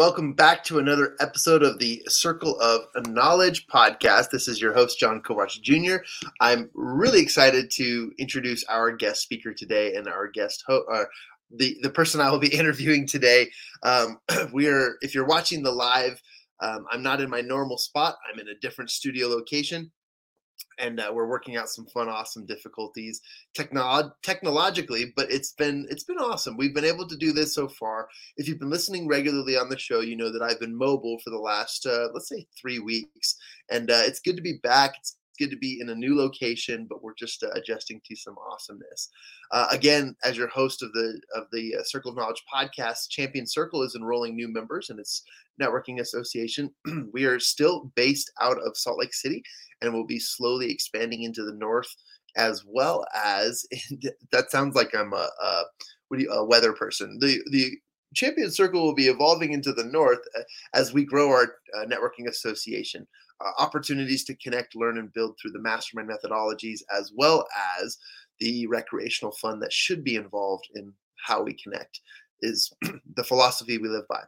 Welcome back to another episode of the Circle of Knowledge podcast. This is your host, John Kovach Jr. I'm really excited to introduce our guest speaker today and our guest. Uh, the, the person I will be interviewing today. Um, we are, if you're watching the live, um, I'm not in my normal spot. I'm in a different studio location and uh, we're working out some fun, awesome difficulties technolo- technologically. But it's been it's been awesome. We've been able to do this so far. If you've been listening regularly on the show, you know that I've been mobile for the last uh, let's say three weeks, and uh, it's good to be back. It's good to be in a new location, but we're just uh, adjusting to some awesomeness. Uh, again, as your host of the of the uh, Circle of Knowledge podcast, Champion Circle is enrolling new members in its networking association. we are still based out of Salt Lake City, and we'll be slowly expanding into the north as well as that sounds like I'm a, a what do you, a weather person. The the Champion Circle will be evolving into the north uh, as we grow our uh, networking association. Uh, opportunities to connect, learn, and build through the mastermind methodologies, as well as the recreational fun that should be involved in how we connect, is the philosophy we live by.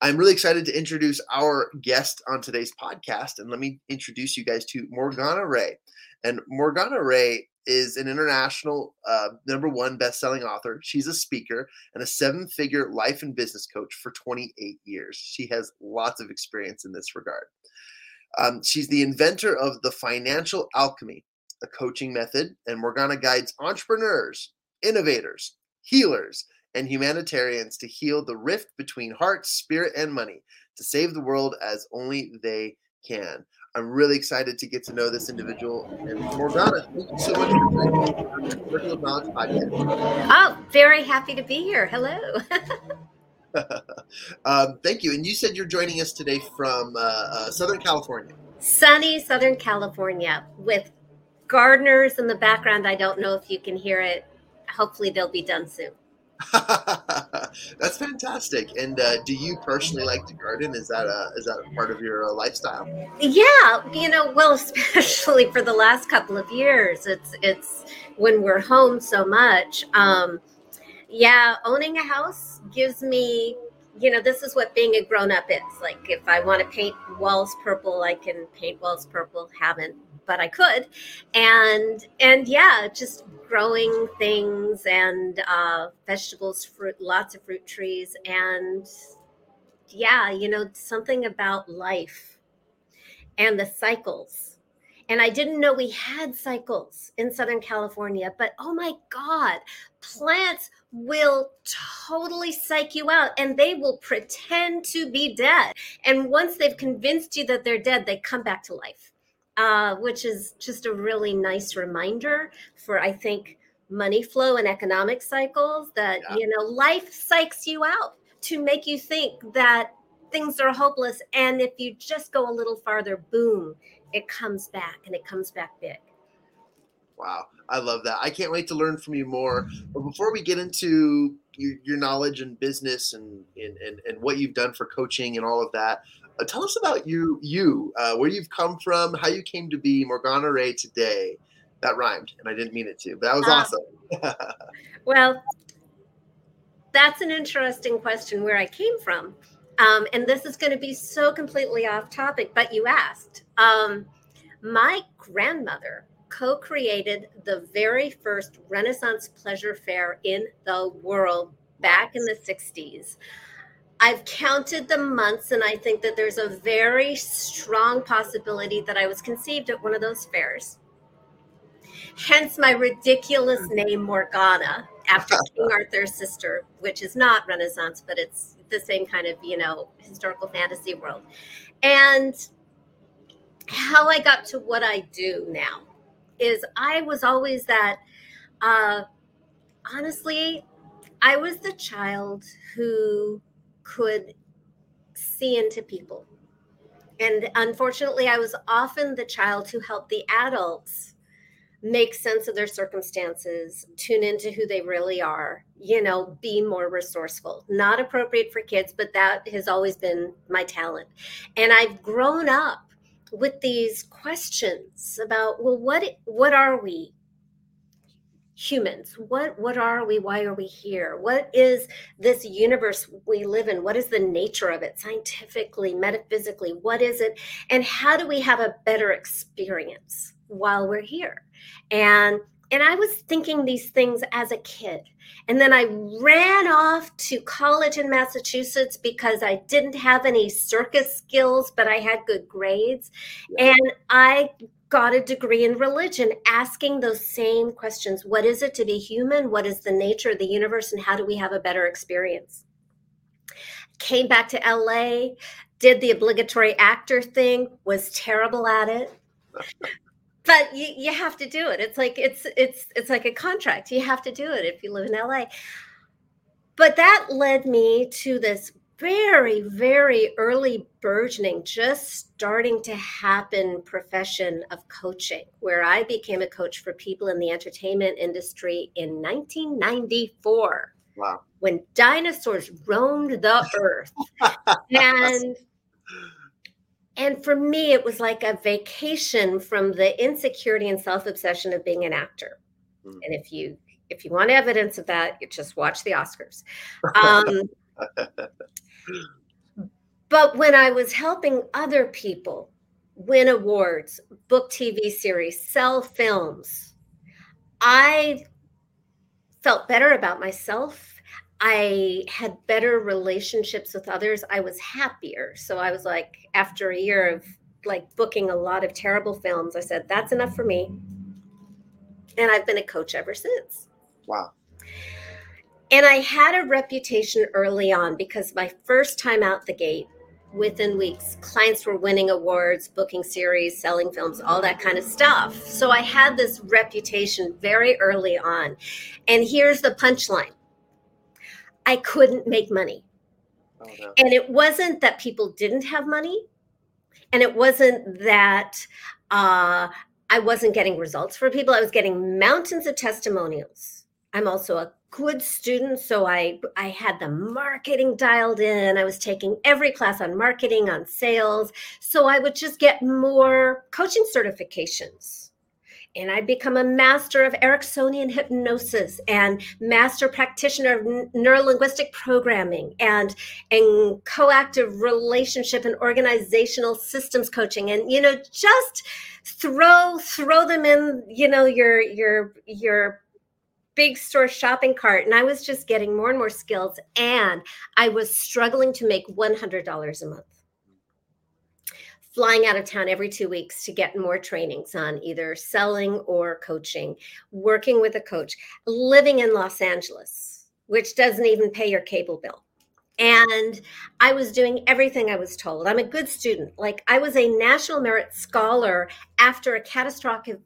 I'm really excited to introduce our guest on today's podcast, and let me introduce you guys to Morgana Rae. And Morgana Rae is an international uh, number one best-selling author. She's a speaker and a seven-figure life and business coach for 28 years. She has lots of experience in this regard. Um, she's the inventor of the financial alchemy, a coaching method, and Morgana guides entrepreneurs, innovators, healers, and humanitarians to heal the rift between heart, spirit, and money to save the world as only they can. I'm really excited to get to know this individual. And Morgana, thank you so much for of Knowledge podcast. Oh, very happy to be here. Hello. um, thank you. And you said you're joining us today from uh, uh, Southern California. Sunny Southern California with gardeners in the background. I don't know if you can hear it. Hopefully, they'll be done soon. That's fantastic. And uh, do you personally like to garden? Is that a is that a part of your uh, lifestyle? Yeah, you know, well, especially for the last couple of years, it's it's when we're home so much. Um, yeah, owning a house gives me, you know, this is what being a grown up is. Like, if I want to paint walls purple, I can paint walls purple. Haven't but I could. And and yeah, just growing things and uh, vegetables, fruit, lots of fruit trees, and yeah, you know, something about life and the cycles. And I didn't know we had cycles in Southern California, but oh my God, plants will totally psych you out and they will pretend to be dead. And once they've convinced you that they're dead, they come back to life uh, which is just a really nice reminder for, I think, money flow and economic cycles that, yeah. you know, life psychs you out to make you think that things are hopeless. And if you just go a little farther, boom, it comes back and it comes back big. Wow, I love that. I can't wait to learn from you more. But before we get into your, your knowledge and business and, and, and, and what you've done for coaching and all of that, uh, tell us about you, you, uh, where you've come from, how you came to be Morgana Rae today. That rhymed, and I didn't mean it to, but that was uh, awesome. well, that's an interesting question where I came from. Um, and this is going to be so completely off topic, but you asked. Um, my grandmother co created the very first Renaissance pleasure fair in the world back in the 60s. I've counted the months, and I think that there's a very strong possibility that I was conceived at one of those fairs. Hence my ridiculous hmm. name, Morgana, after King Arthur's sister, which is not Renaissance, but it's the same kind of, you know, historical fantasy world. And how I got to what I do now is I was always that, uh, honestly, I was the child who could see into people. And unfortunately, I was often the child who helped the adults make sense of their circumstances, tune into who they really are, you know, be more resourceful. Not appropriate for kids, but that has always been my talent. And I've grown up with these questions about, well, what what are we? humans? What what are we? Why are we here? What is this universe we live in? What is the nature of it scientifically metaphysically? What is it? And how do we have a better experience while we're here? And and i was thinking these things as a kid. And then i ran off to college in massachusetts because i didn't have any circus skills but i had good grades. And i got a degree in religion asking those same questions. What is it to be human? What is the nature of the universe? And how do we have a better experience? Came back to la did the obligatory actor thing was terrible at it but you, you have to do it it's like it's it's it's like a contract you have to do it if you live in la but that led me to this very, very early burgeoning, just starting to happen profession of coaching, where I became a coach for people in the entertainment industry in 1994. Wow. When dinosaurs roamed the earth. and and for me it was like a vacation from the insecurity and self-obsession of being an actor. Mm. And if you if you want evidence of that, you just watch the Oscars. Um, but when I was helping other people win awards, book TV series, sell films, I felt better about myself. I had better relationships with others. I was happier. So I was like, after a year of like booking a lot of terrible films, I said, that's enough for me. And I've been a coach ever since. Wow. And I had a reputation early on because my first time out the gate, within weeks, clients were winning awards, booking series, selling films, all that kind of stuff. So I had this reputation very early on. And here's the punchline I couldn't make money. Oh, no. And it wasn't that people didn't have money, and it wasn't that uh, I wasn't getting results for people. I was getting mountains of testimonials. I'm also a good student so i i had the marketing dialed in i was taking every class on marketing on sales so i would just get more coaching certifications and I'd become a master of Ericksonian hypnosis and master practitioner of neurolinguistic programming and and coactive relationship and organizational systems coaching and you know just throw throw them in you know your your your big store shopping cart and I was just getting more and more skills and I was struggling to make $100 a month. Flying out of town every two weeks to get more trainings on either selling or coaching, working with a coach, living in Los Angeles, which doesn't even pay your cable bill. And I was doing everything I was told. I'm a good student. Like I was a National Merit Scholar after a catastrophic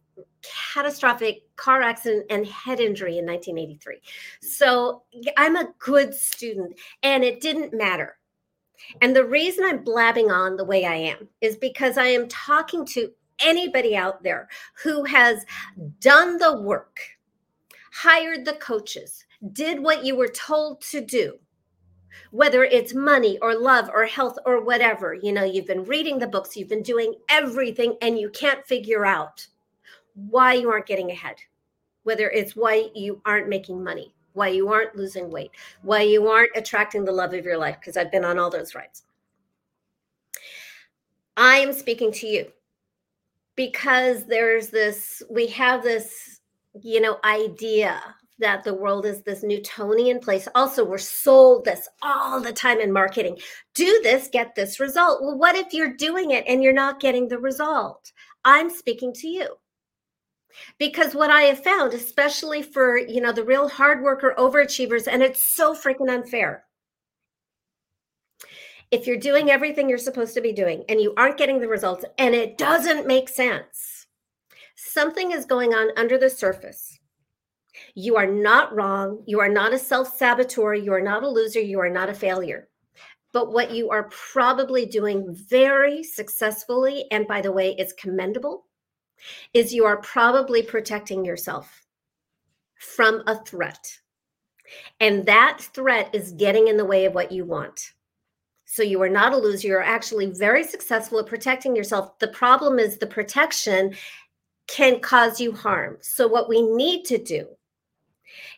catastrophic car accident and head injury in 1983. So I'm a good student and it didn't matter. And the reason I'm blabbing on the way I am is because I am talking to anybody out there who has done the work, hired the coaches, did what you were told to do. Whether it's money or love or health or whatever, you know, you've been reading the books, you've been doing everything, and you can't figure out why you aren't getting ahead, whether it's why you aren't making money, why you aren't losing weight, why you aren't attracting the love of your life, because I've been on all those rides. I am speaking to you because there's this, we have this, you know, idea that the world is this Newtonian place. Also, we're sold this all the time in marketing. Do this, get this result. Well, what if you're doing it and you're not getting the result? I'm speaking to you because what i have found especially for you know the real hard worker overachievers and it's so freaking unfair. If you're doing everything you're supposed to be doing and you aren't getting the results and it doesn't make sense something is going on under the surface. You are not wrong. You are not a self-saboteur. You are not a loser. You are not a failure. But what you are probably doing very successfully and by the way it's commendable is you are probably protecting yourself from a threat. And that threat is getting in the way of what you want. So you are not a loser. You're actually very successful at protecting yourself. The problem is the protection can cause you harm. So what we need to do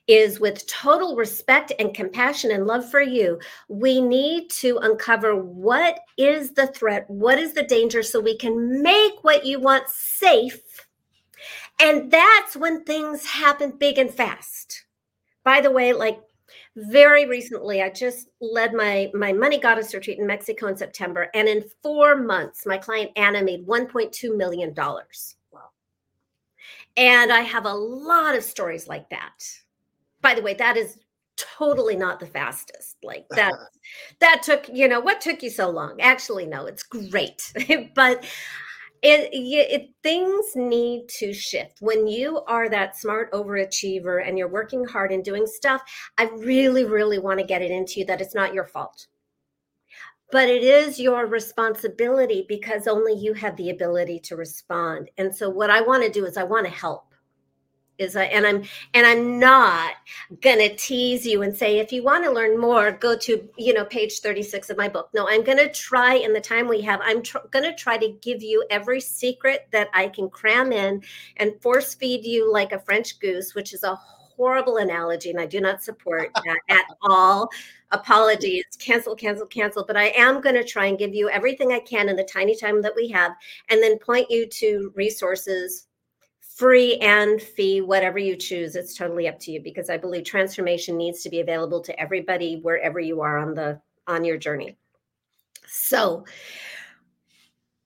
is with total respect and compassion and love for you, we need to uncover what is the threat, what is the danger, so we can make what you want safe. And that's when things happen big and fast. By the way, like very recently i just led my my money goddess retreat in mexico in september and in four months my client anna made 1.2 million dollars. And i have a lot of stories like that by the way, that is totally not the fastest. Like that, that took, you know, what took you so long? Actually, no, it's great. but it, it, things need to shift when you are that smart overachiever and you're working hard and doing stuff i really really want to get it into you that it's not your fault but it is your responsibility because only you have the ability to respond and so what i want to do is i want to help is I, and I'm and I'm not gonna tease you and say if you want to learn more, go to you know page 36 of my book. No, I'm gonna try in the time we have. I'm tr- gonna try to give you every secret that I can cram in and force feed you like a French goose, which is a horrible analogy, and I do not support that at all. Apologies, cancel, cancel, cancel. But I am going to try and give you everything I can in the tiny time that we have, and then point you to resources free and fee, whatever you choose. It's totally up to you because I believe transformation needs to be available to everybody wherever you are on the on your journey. So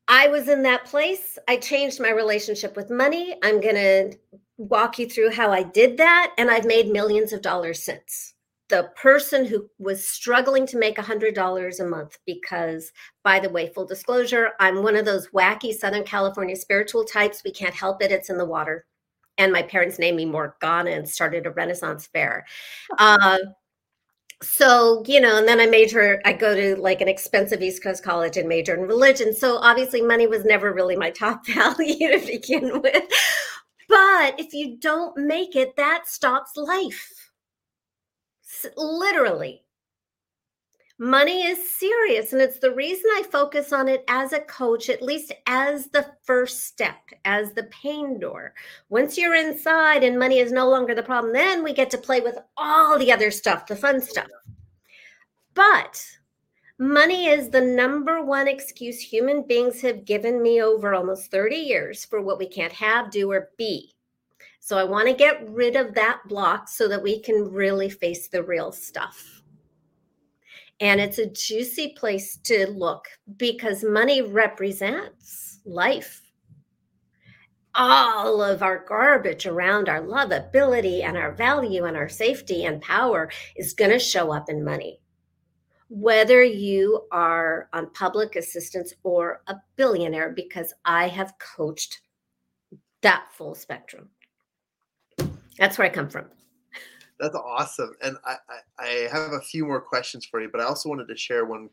I was in that place. I changed my relationship with money. I'm going to walk you through how I did that and I've made millions of dollars since. The person who was struggling to make $100 a month because by the way full disclosure i'm one of those wacky southern california spiritual types we can't help it it's in the water. And my parents named me morgana and started a renaissance fair. Uh, so you know and then i major i go to like an expensive east coast college and major in religion. So obviously money was never really my top value to begin with but if you don't make it that stops life literally. Money is serious, and it's the reason I focus on it as a coach, at least as the first step, as the pain door. Once you're inside and money is no longer the problem, then we get to play with all the other stuff, the fun stuff. But money is the number one excuse human beings have given me over almost 30 years for what we can't have, do, or be. So I want to get rid of that block so that we can really face the real stuff. And it's a juicy place to look because money represents life. All of our garbage around our lovability and our value and our safety and power is going to show up in money. Whether you are on public assistance or a billionaire, because I have coached that full spectrum. That's where I come from. That's awesome. And I, I, I have a few more questions for you, but I also wanted to share one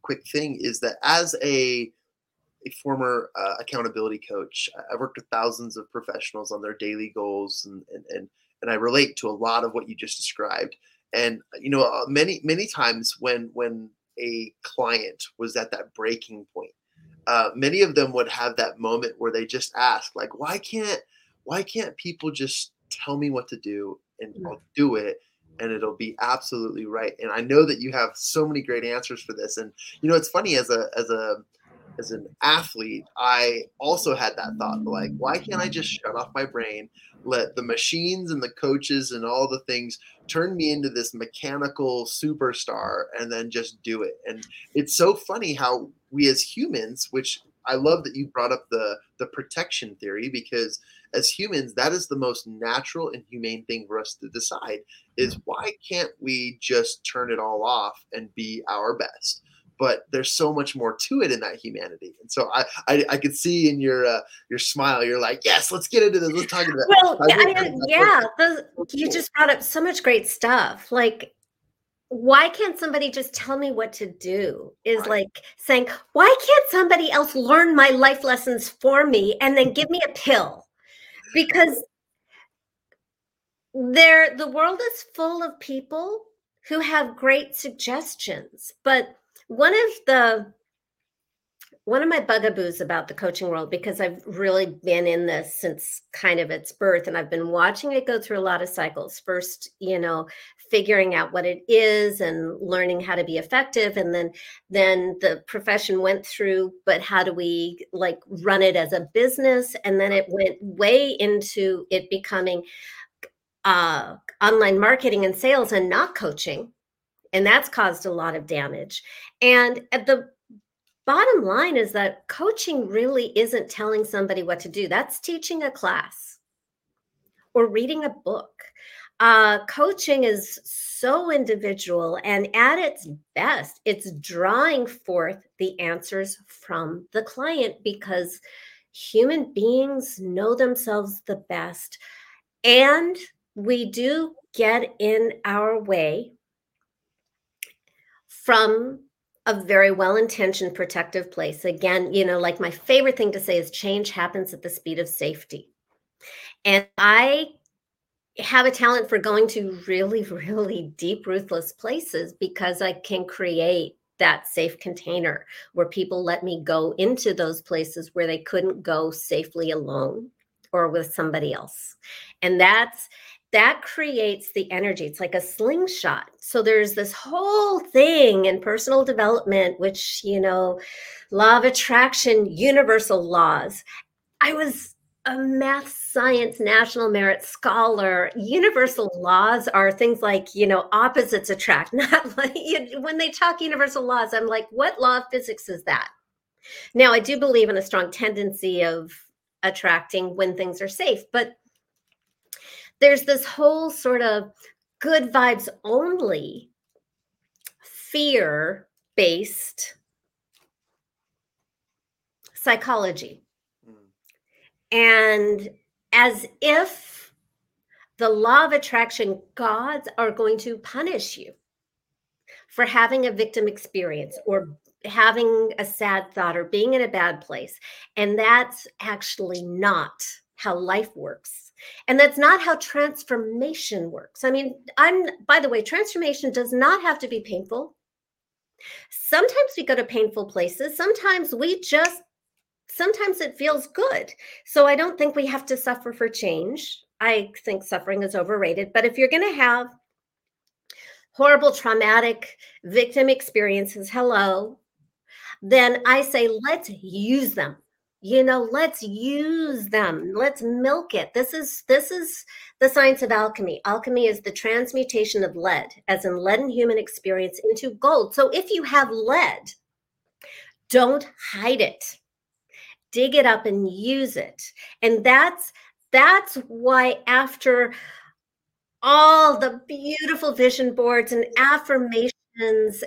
quick thing is that as a a former uh, accountability coach. I've worked with thousands of professionals on their daily goals, and, and and and I relate to a lot of what you just described. And you know, uh, many many times when when a client was at that breaking point, uh, many of them would have that moment where they just ask, like, "Why can't why can't people just tell me what to do and. I'll do it and it'll be absolutely right. And I know that you have so many great answers for this. And you know, it's funny as a as a as an athlete, I also had that thought like, why can't I just shut off my brain, let the machines and the coaches and all the things turn me into this mechanical superstar and then just do it? And it's so funny how we as humans, which I love that you brought up the the protection theory because as humans, that is the most natural and humane thing for us to decide is why can't we just turn it all off and be our best? But there's so much more to it in that humanity, and so I I, I could see in your uh, your smile, you're like, yes, let's get into this. Let's talk about. Well, I yeah, those, you just brought up so much great stuff. Like why can't somebody just tell me what to do is right. like saying why can't somebody else learn my life lessons for me and then give me a pill because there the world is full of people who have great suggestions but one of the one of my bugaboos about the coaching world because I've really been in this since kind of its birth and I've been watching it go through a lot of cycles. First, you know, figuring out what it is and learning how to be effective and then then the profession went through but how do we like run it as a business and then it went way into it becoming uh online marketing and sales and not coaching and that's caused a lot of damage and at the bottom line is that coaching really isn't telling somebody what to do. That's teaching a class or reading a book. Uh, coaching is so individual, and at its best, it's drawing forth the answers from the client because human beings know themselves the best. And we do get in our way from a very well intentioned protective place. Again, you know, like my favorite thing to say is change happens at the speed of safety. And I have a talent for going to really, really deep, ruthless places because I can create that safe container where people let me go into those places where they couldn't go safely alone or with somebody else. And that's that creates the energy. It's like a slingshot. So there's this whole thing in personal development, which, you know, law of attraction, universal laws. I was a math science national merit scholar universal laws are things like you know opposites attract not like when they talk universal laws i'm like what law of physics is that now i do believe in a strong tendency of attracting when things are safe but there's this whole sort of good vibes only fear based psychology. And as if the law of attraction gods are going to punish you for having a victim experience or having a sad thought or being in a bad place. And that's actually not how life works and that's not how transformation works. I mean, I'm, by the way, transformation does not have to be painful. Sometimes we go to painful places. Sometimes we just, sometimes it feels good. So I don't think we have to suffer for change. I think suffering is overrated. But if you're going to have horrible, traumatic victim experiences, hello, then I say let's use them you know let's use them. Let's milk it. This is this is the science of alchemy. Alchemy is the transmutation of lead as in lead and human experience into gold. So if you have lead don't hide it. Dig it up and use it. And that's that's why after all the beautiful vision boards and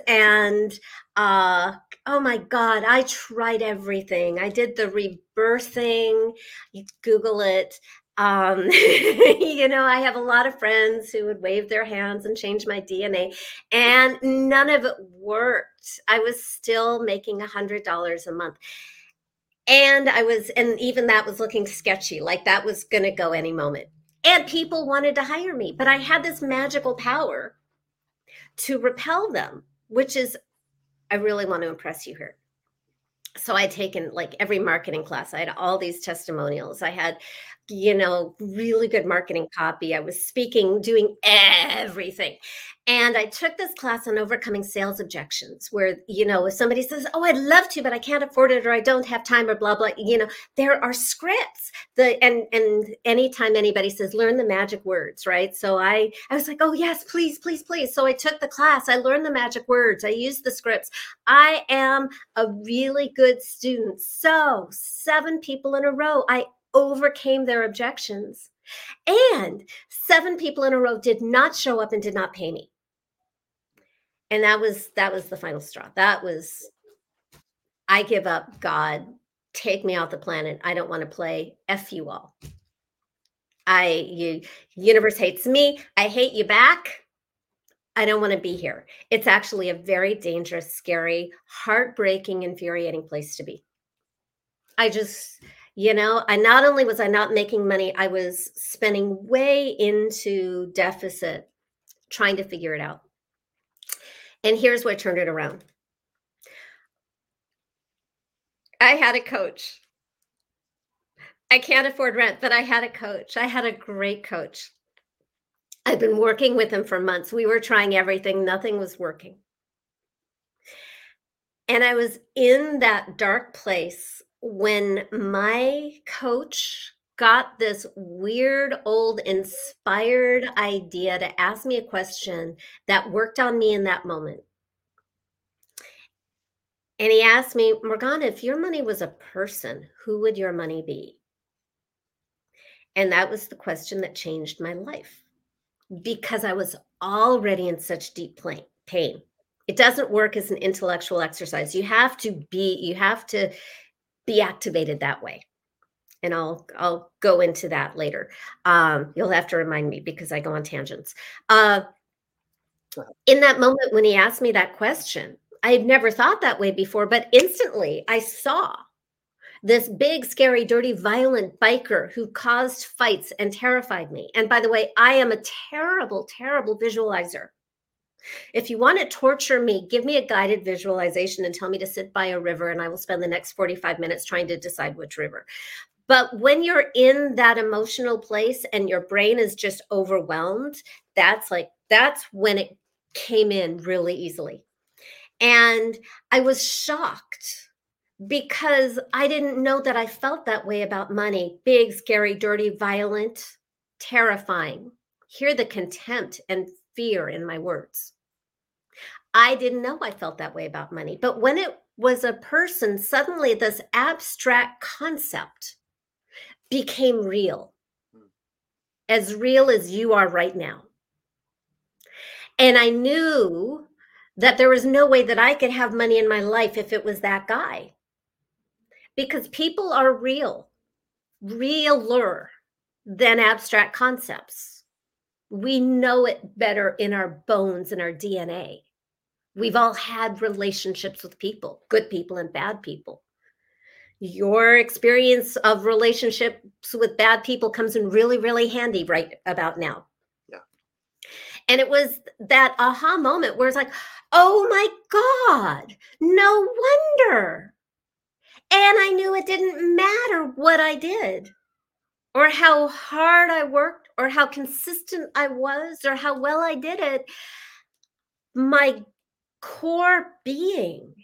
and uh Oh my God, I tried everything. I did the rebirthing. You Google it. Um, you know, I have a lot of friends who would wave their hands and change my DNA, and none of it worked. I was still making a hundred dollars a month. And I was, and even that was looking sketchy, like that was to go any moment. And people wanted to hire me, but I had this magical power to repel them, which is I really want to impress you here. So I'd taken like every marketing class. I had all these testimonials. I had, you know, really good marketing copy. I was speaking, doing everything. And I took this class on overcoming sales objections, where, you know, if somebody says, Oh, I'd love to, but I can't afford it, or I don't have time, or blah, blah, you know, there are scripts. The and and anytime anybody says, learn the magic words, right? So I I was like, Oh, yes, please, please, please. So I took the class, I learned the magic words, I used the scripts. I am a really good student. So seven people in a row, I overcame their objections. And seven people in a row did not show up and did not pay me. And that was that was the final straw. That was i give up god take me off the planet. I don't want to play f you all. I you universe hates me. I hate you back. I don't want to be here. It's actually a very dangerous scary heartbreaking infuriating place to be. I just you know i not only was i not making money i was spending way into deficit trying to figure it out and here's what turned it around. I had a coach. I can't afford rent, but I had a coach. I had a great coach. I've been working with him for months. We were trying everything, nothing was working. And I was in that dark place when my coach got this weird old inspired idea to ask me a question that worked on me in that moment. And he asked me, Morgana, if your money was a person, who would your money be? And that was the question that changed my life because I was already in such deep pain. It doesn't work as an intellectual exercise. You have to be, you have to be activated that way. And I'll I'll go into that later. Um, you'll have to remind me because I go on tangents. Uh, in that moment when he asked me that question, I had never thought that way before, but instantly I saw this big, scary, dirty, violent biker who caused fights and terrified me. And by the way, I am a terrible, terrible visualizer. If you want to torture me, give me a guided visualization and tell me to sit by a river, and I will spend the next 45 minutes trying to decide which river. But when you're in that emotional place and your brain is just overwhelmed, that's like, that's when it came in really easily. And I was shocked because I didn't know that I felt that way about money big, scary, dirty, violent, terrifying. Hear the contempt and fear in my words. I didn't know I felt that way about money. But when it was a person, suddenly this abstract concept became real, hmm. as real as you are right now. And I knew that there was no way that I could have money in my life if it was that guy. Because people are real, realer than abstract concepts. We know it better in our bones and our DNA. We've all had relationships with people, good people and bad people. Your experience of relationships with bad people comes in really, really handy right about now. Yeah. And it was that aha moment where it's like, oh my God, no wonder. And I knew it didn't matter what I did or how hard I worked or how consistent I was or how well I did it. My core being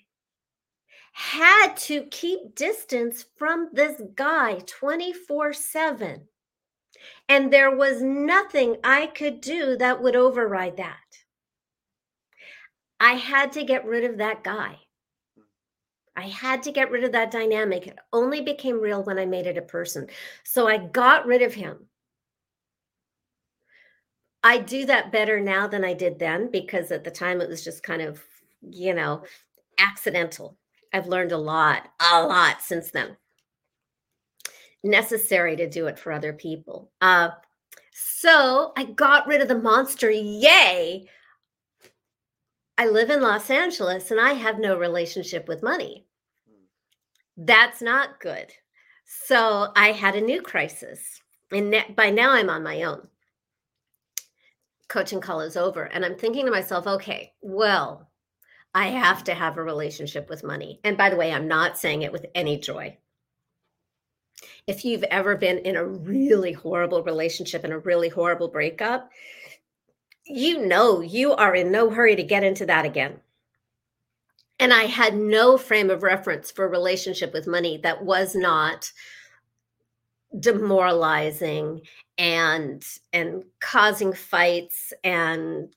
had to keep distance from this guy 24 7. And there was nothing I could do that would override that. I had to get rid of that guy. I had to get rid of that dynamic. It only became real when I made it a person. So I got rid of him. I do that better now than I did then because at the time it was just kind of, you know, accidental. I've learned a lot, a lot since then. Necessary to do it for other people. Uh, so I got rid of the monster. Yay. I live in Los Angeles and I have no relationship with money. That's not good. So I had a new crisis. And by now I'm on my own. Coaching call is over. And I'm thinking to myself, okay, well, I have to have a relationship with money. And by the way, I'm not saying it with any joy. If you've ever been in a really horrible relationship and a really horrible breakup, you know you are in no hurry to get into that again. And I had no frame of reference for relationship with money that was not demoralizing and and causing fights and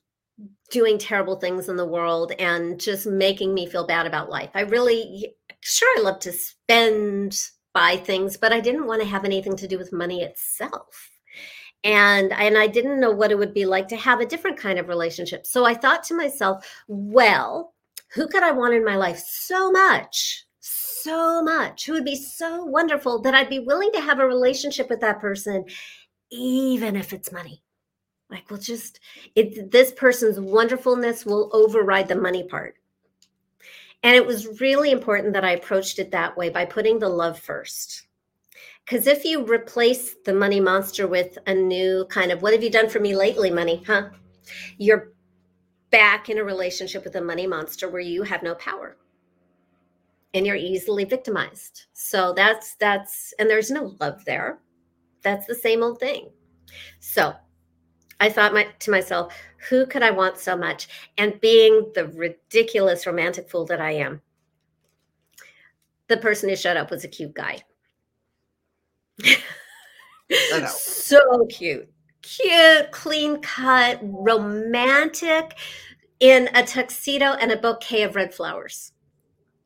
doing terrible things in the world and just making me feel bad about life. I really sure I love to spend buy things, but I didn't want to have anything to do with money itself and and I didn't know what it would be like to have a different kind of relationship. So I thought to myself, well, who could I want in my life so much? So much. Who would be so wonderful that I'd be willing to have a relationship with that person even if it's money. Like we'll just it this person's wonderfulness will override the money part. And it was really important that I approached it that way by putting the love first because if you replace the money monster with a new kind of, what have you done for me lately, money, huh? You're back in a relationship with a money monster where you have no power. and you're easily victimized. So that's that's and there's no love there. That's the same old thing. So I thought my, to myself, who could I want so much? And being the ridiculous romantic fool that I am, the person who showed up was a cute guy. so cute, cute, clean cut, romantic, in a tuxedo and a bouquet of red flowers,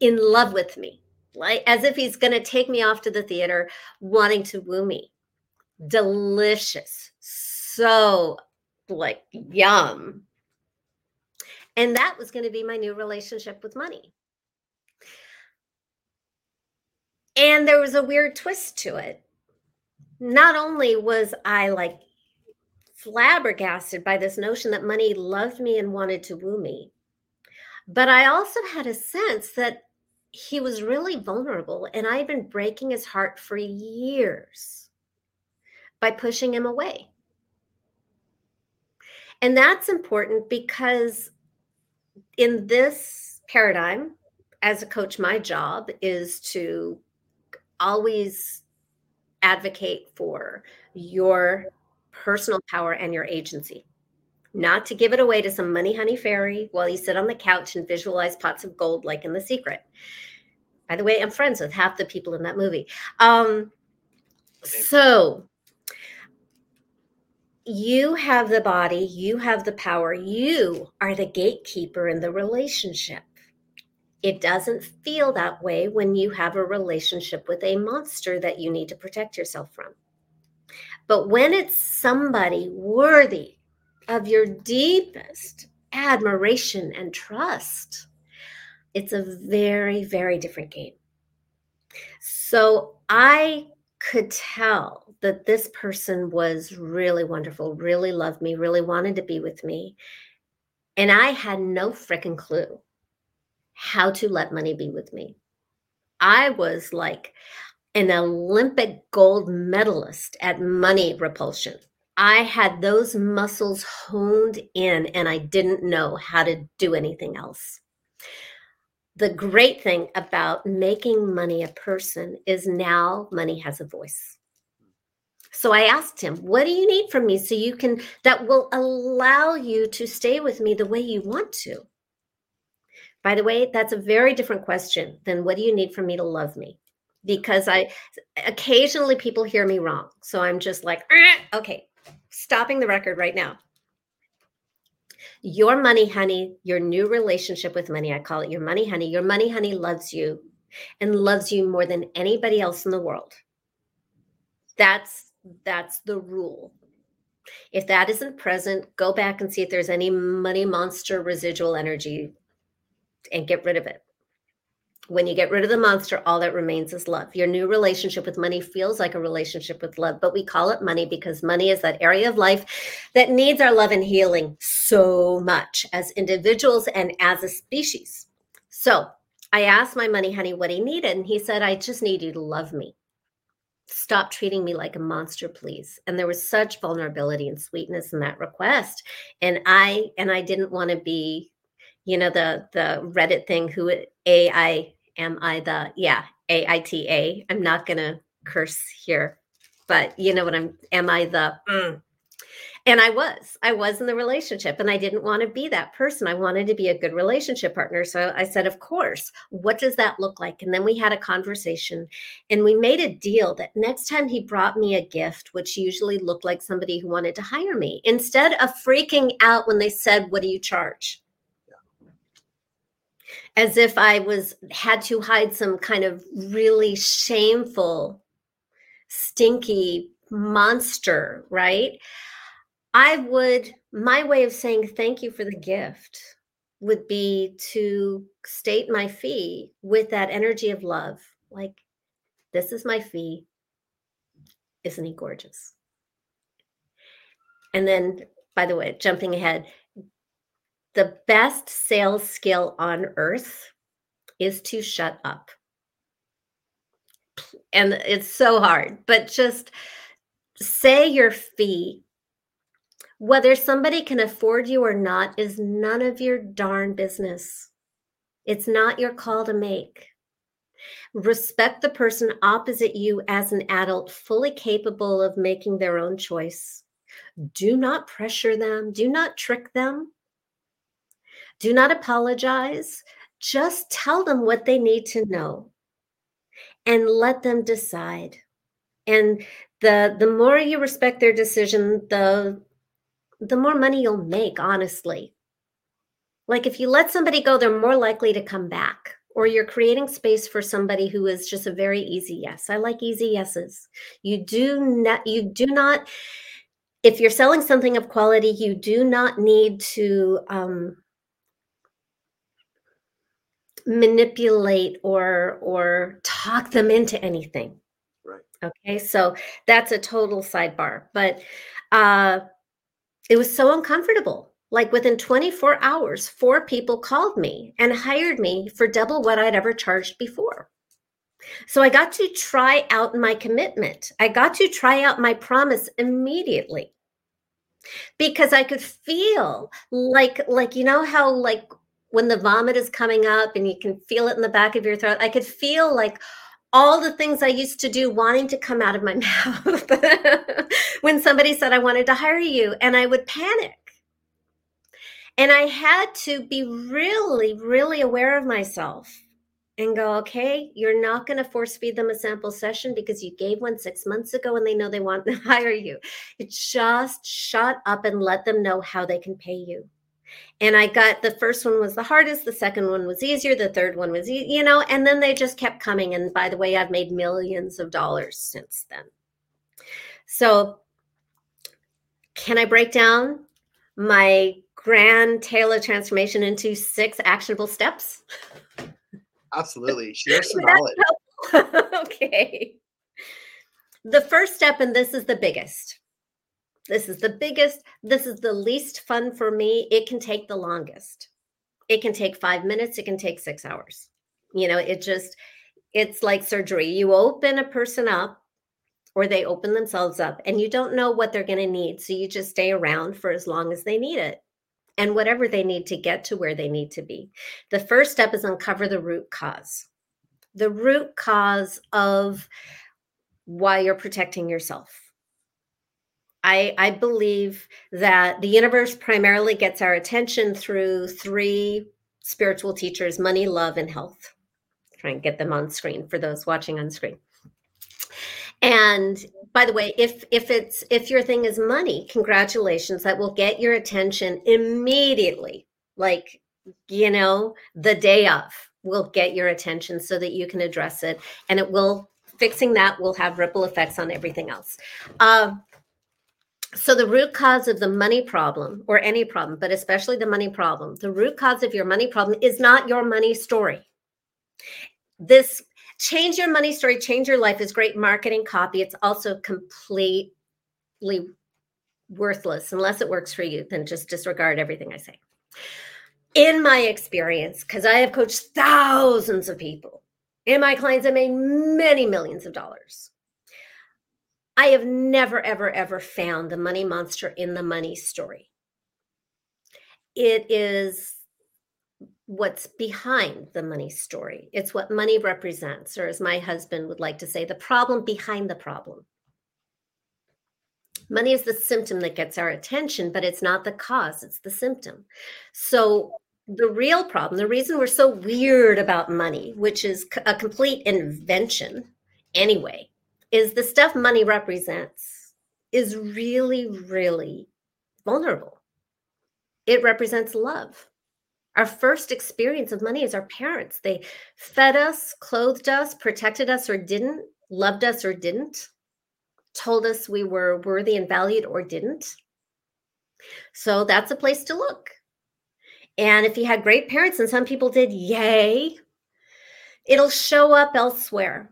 in love with me, like as if he's going to take me off to the theater, wanting to woo me. Delicious, so like yum. And that was going to be my new relationship with money. And there was a weird twist to it. Not only was I like flabbergasted by this notion that money loved me and wanted to woo me, but I also had a sense that he was really vulnerable and I'd been breaking his heart for years by pushing him away. And that's important because in this paradigm, as a coach, my job is to always advocate for your personal power and your agency, not to give it away to some money honey fairy while you sit on the couch and visualize pots of gold like in The Secret. By the way, I'm friends with half the people in that movie. Um, so you have the body, you have the power, you are the gatekeeper in the relationship. It doesn't feel that way when you have a relationship with a monster that you need to protect yourself from. But when it's somebody worthy of your deepest admiration and trust, it's a very, very different game. So I could tell that this person was really wonderful, really loved me, really wanted to be with me. And I had no freaking clue how to let money be with me. I was like an Olympic gold medalist at money repulsion. I had those muscles honed in and I didn't know how to do anything else. The great thing about making money a person is now money has a voice. So I asked him, What do you need from me so you can, that will allow you to stay with me the way you want to? By the way, that's a very different question than what do you need from me to love me? Because I occasionally people hear me wrong. So I'm just like, ah, okay, stopping the record right now. Your money, honey, your new relationship with money, I call it your money, honey. Your money, honey loves you and loves you more than anybody else in the world. That's that's the rule. If that isn't present, go back and see if there's any money monster residual energy and get rid of it. When you get rid of the monster, all that remains is love. Your new relationship with money feels like a relationship with love, but we call it money because money is that area of life that needs our love and healing so much as individuals and as a species. So I asked my money honey what he needed, and he said, I just need you to love me stop treating me like a monster please and there was such vulnerability and sweetness in that request and i and i didn't want to be you know the the reddit thing who a i am i the yeah a i t a i'm not gonna curse here but you know what i'm am i the mm, and I was, I was in the relationship and I didn't want to be that person. I wanted to be a good relationship partner. So I said, Of course, what does that look like? And then we had a conversation and we made a deal that next time he brought me a gift, which usually looked like somebody who wanted to hire me, instead of freaking out when they said, What do you charge? As if I was had to hide some kind of really shameful, stinky monster, right? I would, my way of saying thank you for the gift would be to state my fee with that energy of love. Like, this is my fee. Isn't he gorgeous? And then, by the way, jumping ahead, the best sales skill on earth is to shut up. And it's so hard, but just say your fee whether somebody can afford you or not is none of your darn business. It's not your call to make. Respect the person opposite you as an adult, fully capable of making their own choice. Do not pressure them, do not trick them. Do not apologize. Just tell them what they need to know and let them decide. And the the more you respect their decision, the the more money you'll make, honestly. Like if you let somebody go, they're more likely to come back. Or you're creating space for somebody who is just a very easy yes. I like easy yeses. You do not you do not if you're selling something of quality, you do not need to um, manipulate or or talk them into anything. Right. Okay, so that's a total sidebar, but uh, it was so uncomfortable. Like within 24 hours, four people called me and hired me for double what I'd ever charged before. So I got to try out my commitment. I got to try out my promise immediately because I could feel like like you know how like when the vomit is coming up and you can feel it in the back of your throat. I could feel like all the things I used to do wanting to come out of my mouth when somebody said I wanted to hire you and I would panic. And I had to be really, really aware of myself and go, okay, you're not going to force feed them a sample session because you gave one six months ago and they know they want to hire you. It just shut up and let them know how they can pay you. And I got the first one was the hardest, the second one was easier, the third one was, you know, and then they just kept coming. And by the way, I've made millions of dollars since then. So, can I break down my grand Taylor transformation into six actionable steps? Absolutely. Share some knowledge. okay. The first step, and this is the biggest. This is the biggest. This is the least fun for me. It can take the longest. It can take five minutes. It can take six hours. You know, it just, it's like surgery. You open a person up or they open themselves up and you don't know what they're going to need. So you just stay around for as long as they need it and whatever they need to get to where they need to be. The first step is uncover the root cause. The root cause of why you're protecting yourself. I, I believe that the universe primarily gets our attention through three spiritual teachers money, love, and health. Try and get them on screen for those watching on screen. And by the way, if if it's if your thing is money, congratulations, that will get your attention immediately. Like, you know, the day of will get your attention so that you can address it and it will fixing that will have ripple effects on everything else. Uh, so the root cause of the money problem or any problem, but especially the money problem, the root cause of your money problem is not your money story. This change your money story, change your life is great marketing copy. It's also completely worthless unless it works for you. Then just disregard everything I say. In my experience, because I have coached thousands of people, and my clients have made many millions of dollars. I have never, ever, ever found the money monster in the money story. It is what's behind the money story. It's what money represents, or as my husband would like to say, the problem behind the problem. Money is the symptom that gets our attention, but it's not the cause, it's the symptom. So, the real problem, the reason we're so weird about money, which is a complete invention anyway, is the stuff money represents is really, really vulnerable. It represents love our first experience of money is our parents. They fed us, clothed us, protected us or didn't, loved us or didn't, told us we were worthy and valued or didn't. So that's a place to look. And if you had great parents, and some people did, yay, it'll show up elsewhere.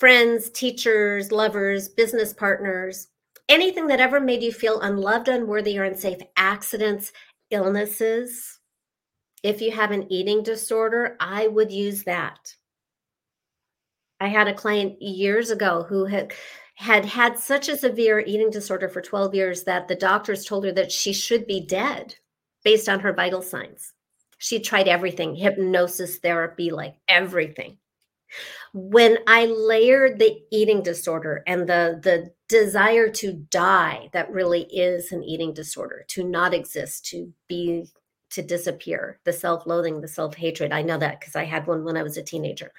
Friends, teachers, lovers, business partners, anything that ever made you feel unloved, unworthy, or unsafe, accidents, illnesses, if you have an eating disorder, I would use that. I had a client years ago who had had had such a severe eating disorder for 12 years that the doctors told her that she should be dead based on her vital signs. She tried everything, hypnosis therapy, like everything. When I layered the eating disorder and the the desire to die that really is an eating disorder, to not exist, to be to disappear, the self-loathing, the self-hatred. I know that because I had one when I was a teenager.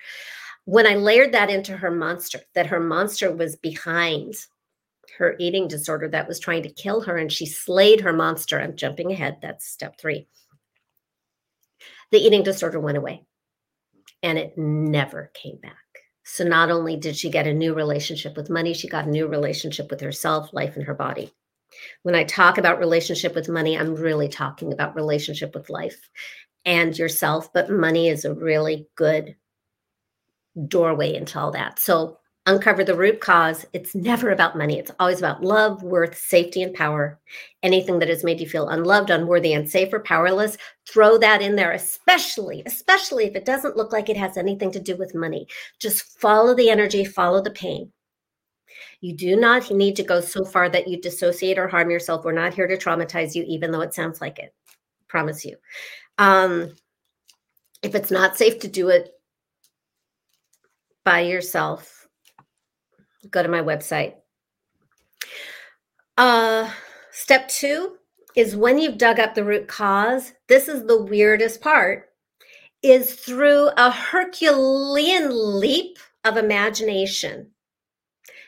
When I layered that into her monster, that her monster was behind her eating disorder that was trying to kill her and she slayed her monster. I'm jumping ahead. That's step 3. The eating disorder went away and it never came back. So not only did she get a new relationship with money, she got a new relationship with herself, life, and her body. When I talk about relationship with money, I'm really talking about relationship with life and yourself, but money is a really good doorway into all that. So uncover the root cause. It's never about money. It's always about love, worth, safety, and power. Anything that has made you feel unloved, unworthy, unsafe, or powerless, throw that in there, especially, especially if it doesn't look like it has anything to do with money. Just follow the energy, follow the pain. You do not need to go so far that you dissociate or harm yourself. We're not here to traumatize you, even though it sounds like it. Promise you. Um, if it's not safe to do it by yourself, go to my website. Uh, step two is when you've dug up the root cause, this is the weirdest part, is through a Herculean leap of imagination.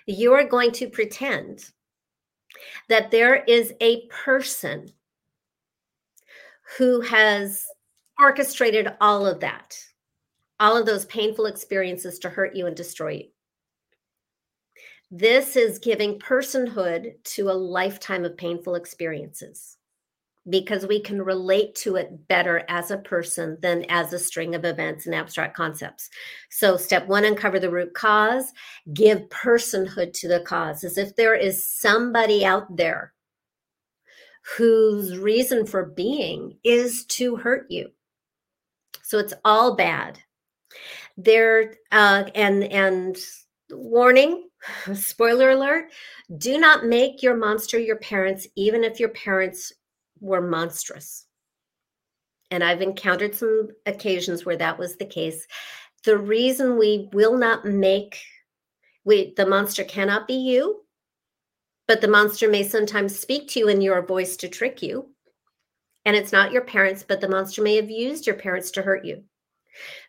You are going to pretend that there is a person who has orchestrated all of that, all of those painful experiences to hurt you and destroy you. This is giving personhood to a lifetime of painful experiences because we can relate to it better as a person than as a string of events and abstract concepts. So, step one, uncover the root cause, give personhood to the cause, as if there is somebody out there whose reason for being is to hurt you. So, it's all bad. There, uh, and, and, warning spoiler alert do not make your monster your parents even if your parents were monstrous. And i've encountered some occasions where that was the case. The reason we will not make we the monster cannot be you but the monster may sometimes speak to you in your voice to trick you. And it's not your parents but the monster may have used your parents to hurt you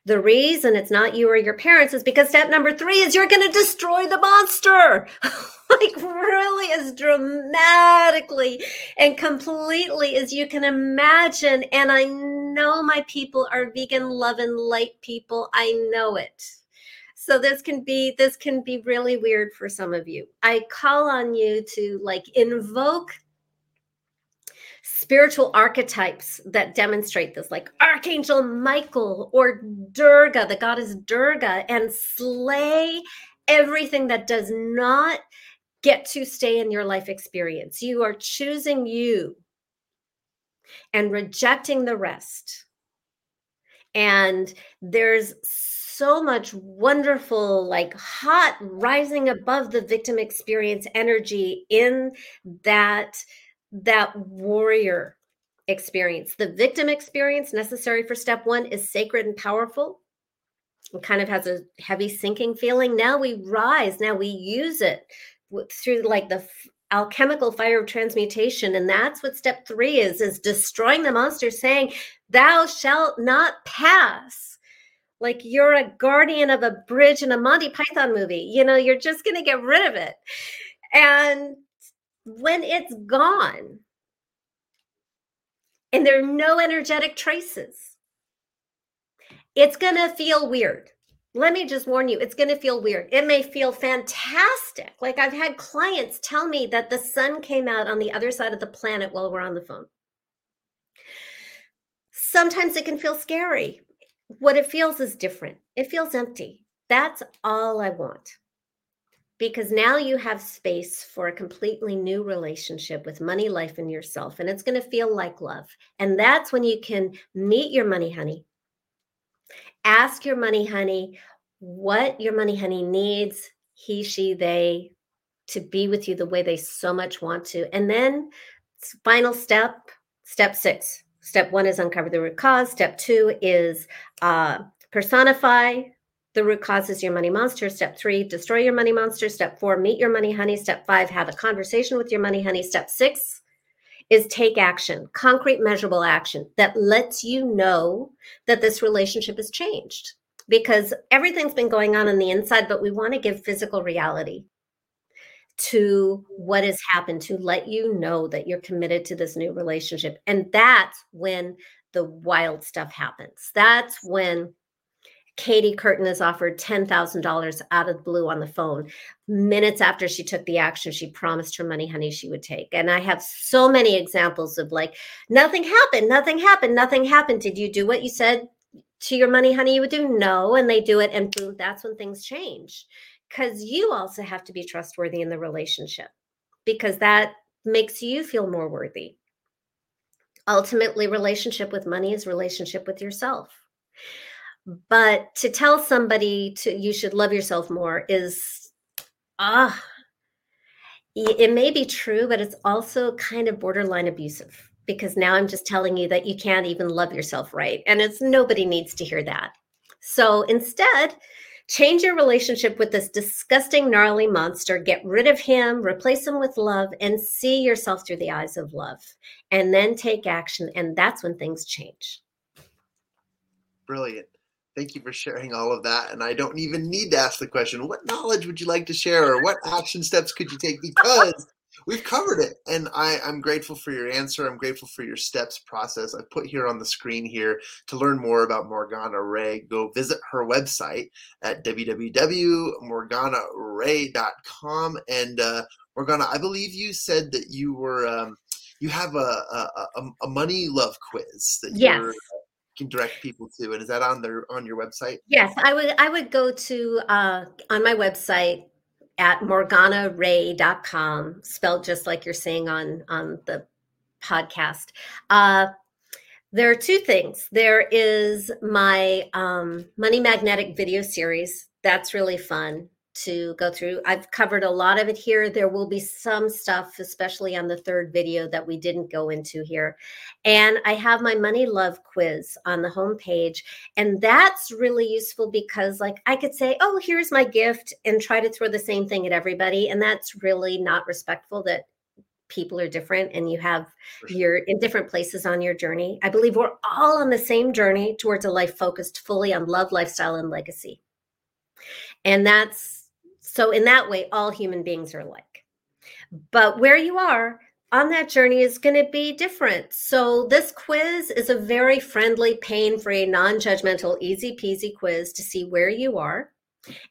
the reason it's not you or your parents is because step number three is you're going to destroy the monster. like, really, as dramatically and completely as you can imagine. And I know my people are vegan, love, and light people. I know it. So this can be this can be really weird for some of you. I call on you to like invoke spiritual archetypes that demonstrate this, like Archangel Michael or Durga, the goddess Durga, and slay everything that does not get to stay in your life experience. You are choosing you and rejecting the rest. And there's so much wonderful, like hot, rising above the victim experience energy in that that warrior experience. The victim experience necessary for step one is sacred and powerful. It kind of has a heavy sinking feeling. Now we rise, now we use it through like the alchemical fire of transmutation and that's what step 3 is is destroying the monster saying thou shalt not pass like you're a guardian of a bridge in a Monty Python movie you know you're just going to get rid of it and when it's gone and there are no energetic traces, it's going to feel weird. Let me just warn you, it's going to feel weird. It may feel fantastic. Like I've had clients tell me that the sun came out on the other side of the planet while we're on the phone. Sometimes it can feel scary. What it feels is different, it feels empty. That's all I want because now you have space for a completely new relationship with money, life, and yourself. And it's going to feel like love. And that's when you can meet your money honey. Ask your money honey what your money honey needs, he, she, they, to be with you the way they so much want to. And then, final step, step six. Step one is uncover the root cause. Step two is uh, personify The root cause is your money monster. Step three, destroy your money monster. Step four, meet your money honey. Step five, have a conversation with your money honey. Step six is take action, concrete, measurable action that lets you know that this relationship has changed because everything's been going on on the inside, but we want to give physical reality to what has happened to let you know that you're committed to this new relationship. And that's when the wild stuff happens. That's when Katie Curtin is offered $10,000 out of the blue on the phone. Minutes after she took the action, she promised her money honey she would take. And I have so many examples of like, nothing happened, nothing happened, nothing happened. Did you do what you said to your money honey you would do? No. And they do it, and boom, that's when things change. Because you also have to be trustworthy in the relationship, because that makes you feel more worthy. Ultimately, relationship with money is relationship with yourself but to tell somebody to you should love yourself more is ah it may be true but it's also kind of borderline abusive because now i'm just telling you that you can't even love yourself right and it's nobody needs to hear that. So instead change your relationship with this disgusting gnarly monster get rid of him replace him with love and see yourself through the eyes of love and then take action and that's when things change. Brilliant Thank you for sharing all of that. And I don't even need to ask the question, what knowledge would you like to share or what action steps could you take? Because we've covered it. And I, I'm grateful for your answer. I'm grateful for your steps process. I put here on the screen here to learn more about Morgana Rae. Go visit her website at www.morganarae.com. And uh, Morgana, I believe you said that you were um, you have a, a, a, money love quiz that yes. you're can direct people to and is that on their on your website? Yes i would i would go to uh on my website at morganarae.com spelled just like you're saying on on the podcast. Uh there are two things. There is my um money magnetic video series. That's really fun to go through. I've covered a lot of it here. There will be some stuff, especially on the third video, that we didn't go into here. And I have my money love quiz on the homepage. And that's really useful because, like, I could say, oh, here's my gift and try to throw the same thing at everybody. And that's really not respectful that people are different and you have you're in different places on your journey. I believe we're all on the same journey towards a life focused fully on love, lifestyle, and legacy. And that's so, in that way, all human beings are alike. But where you are on that journey is going to be different. So, this quiz is a very friendly, pain free, non judgmental, easy peasy quiz to see where you are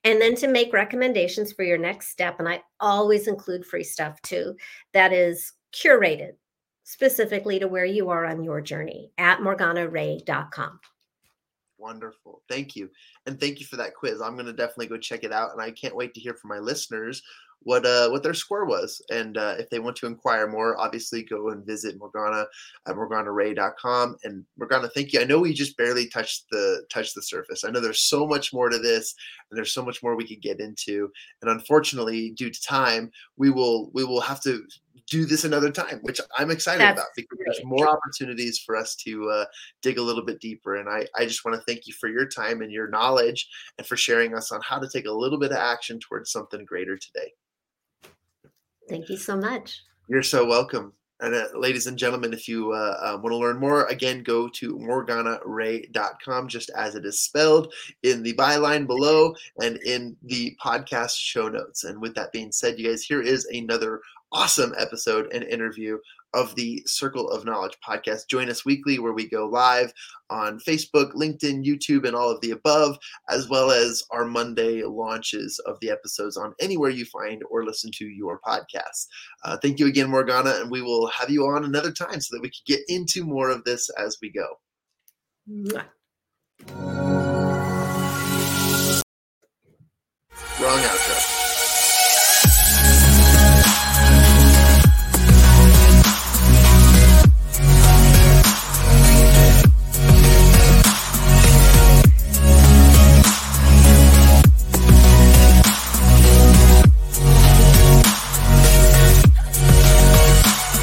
and then to make recommendations for your next step. And I always include free stuff too that is curated specifically to where you are on your journey at morganarae.com. Wonderful. Thank you. And thank you for that quiz. I'm going to definitely go check it out. And I can't wait to hear from my listeners what uh, what their score was. And uh, if they want to inquire more, obviously go and visit Morgana at morganarae.com. And Morgana, thank you. I know we just barely touched the touched the surface. I know there's so much more to this, and there's so much more we could get into. And unfortunately, due to time, we will we will have to do this another time, which I'm excited That's about because great. there's more opportunities for us to uh, dig a little bit deeper. And I, I just want to thank you for your time and your knowledge and for sharing us on how to take a little bit of action towards something greater today. Thank you so much. You're so welcome. And uh, ladies and gentlemen, if you uh, uh, want to learn more, again, go to morganarae.com, just as it is spelled in the byline below and in the podcast show notes. And with that being said, you guys, here is another awesome episode and interview of the Circle of Knowledge podcast. Join us weekly where we go live on Facebook, LinkedIn, YouTube, and all of the above, as well as our Monday launches of the episodes on anywhere you find or listen to your podcast. Uh, thank you again, Morgana, and we will have you on another time so that we can get into more of this as we go. Wrong outro.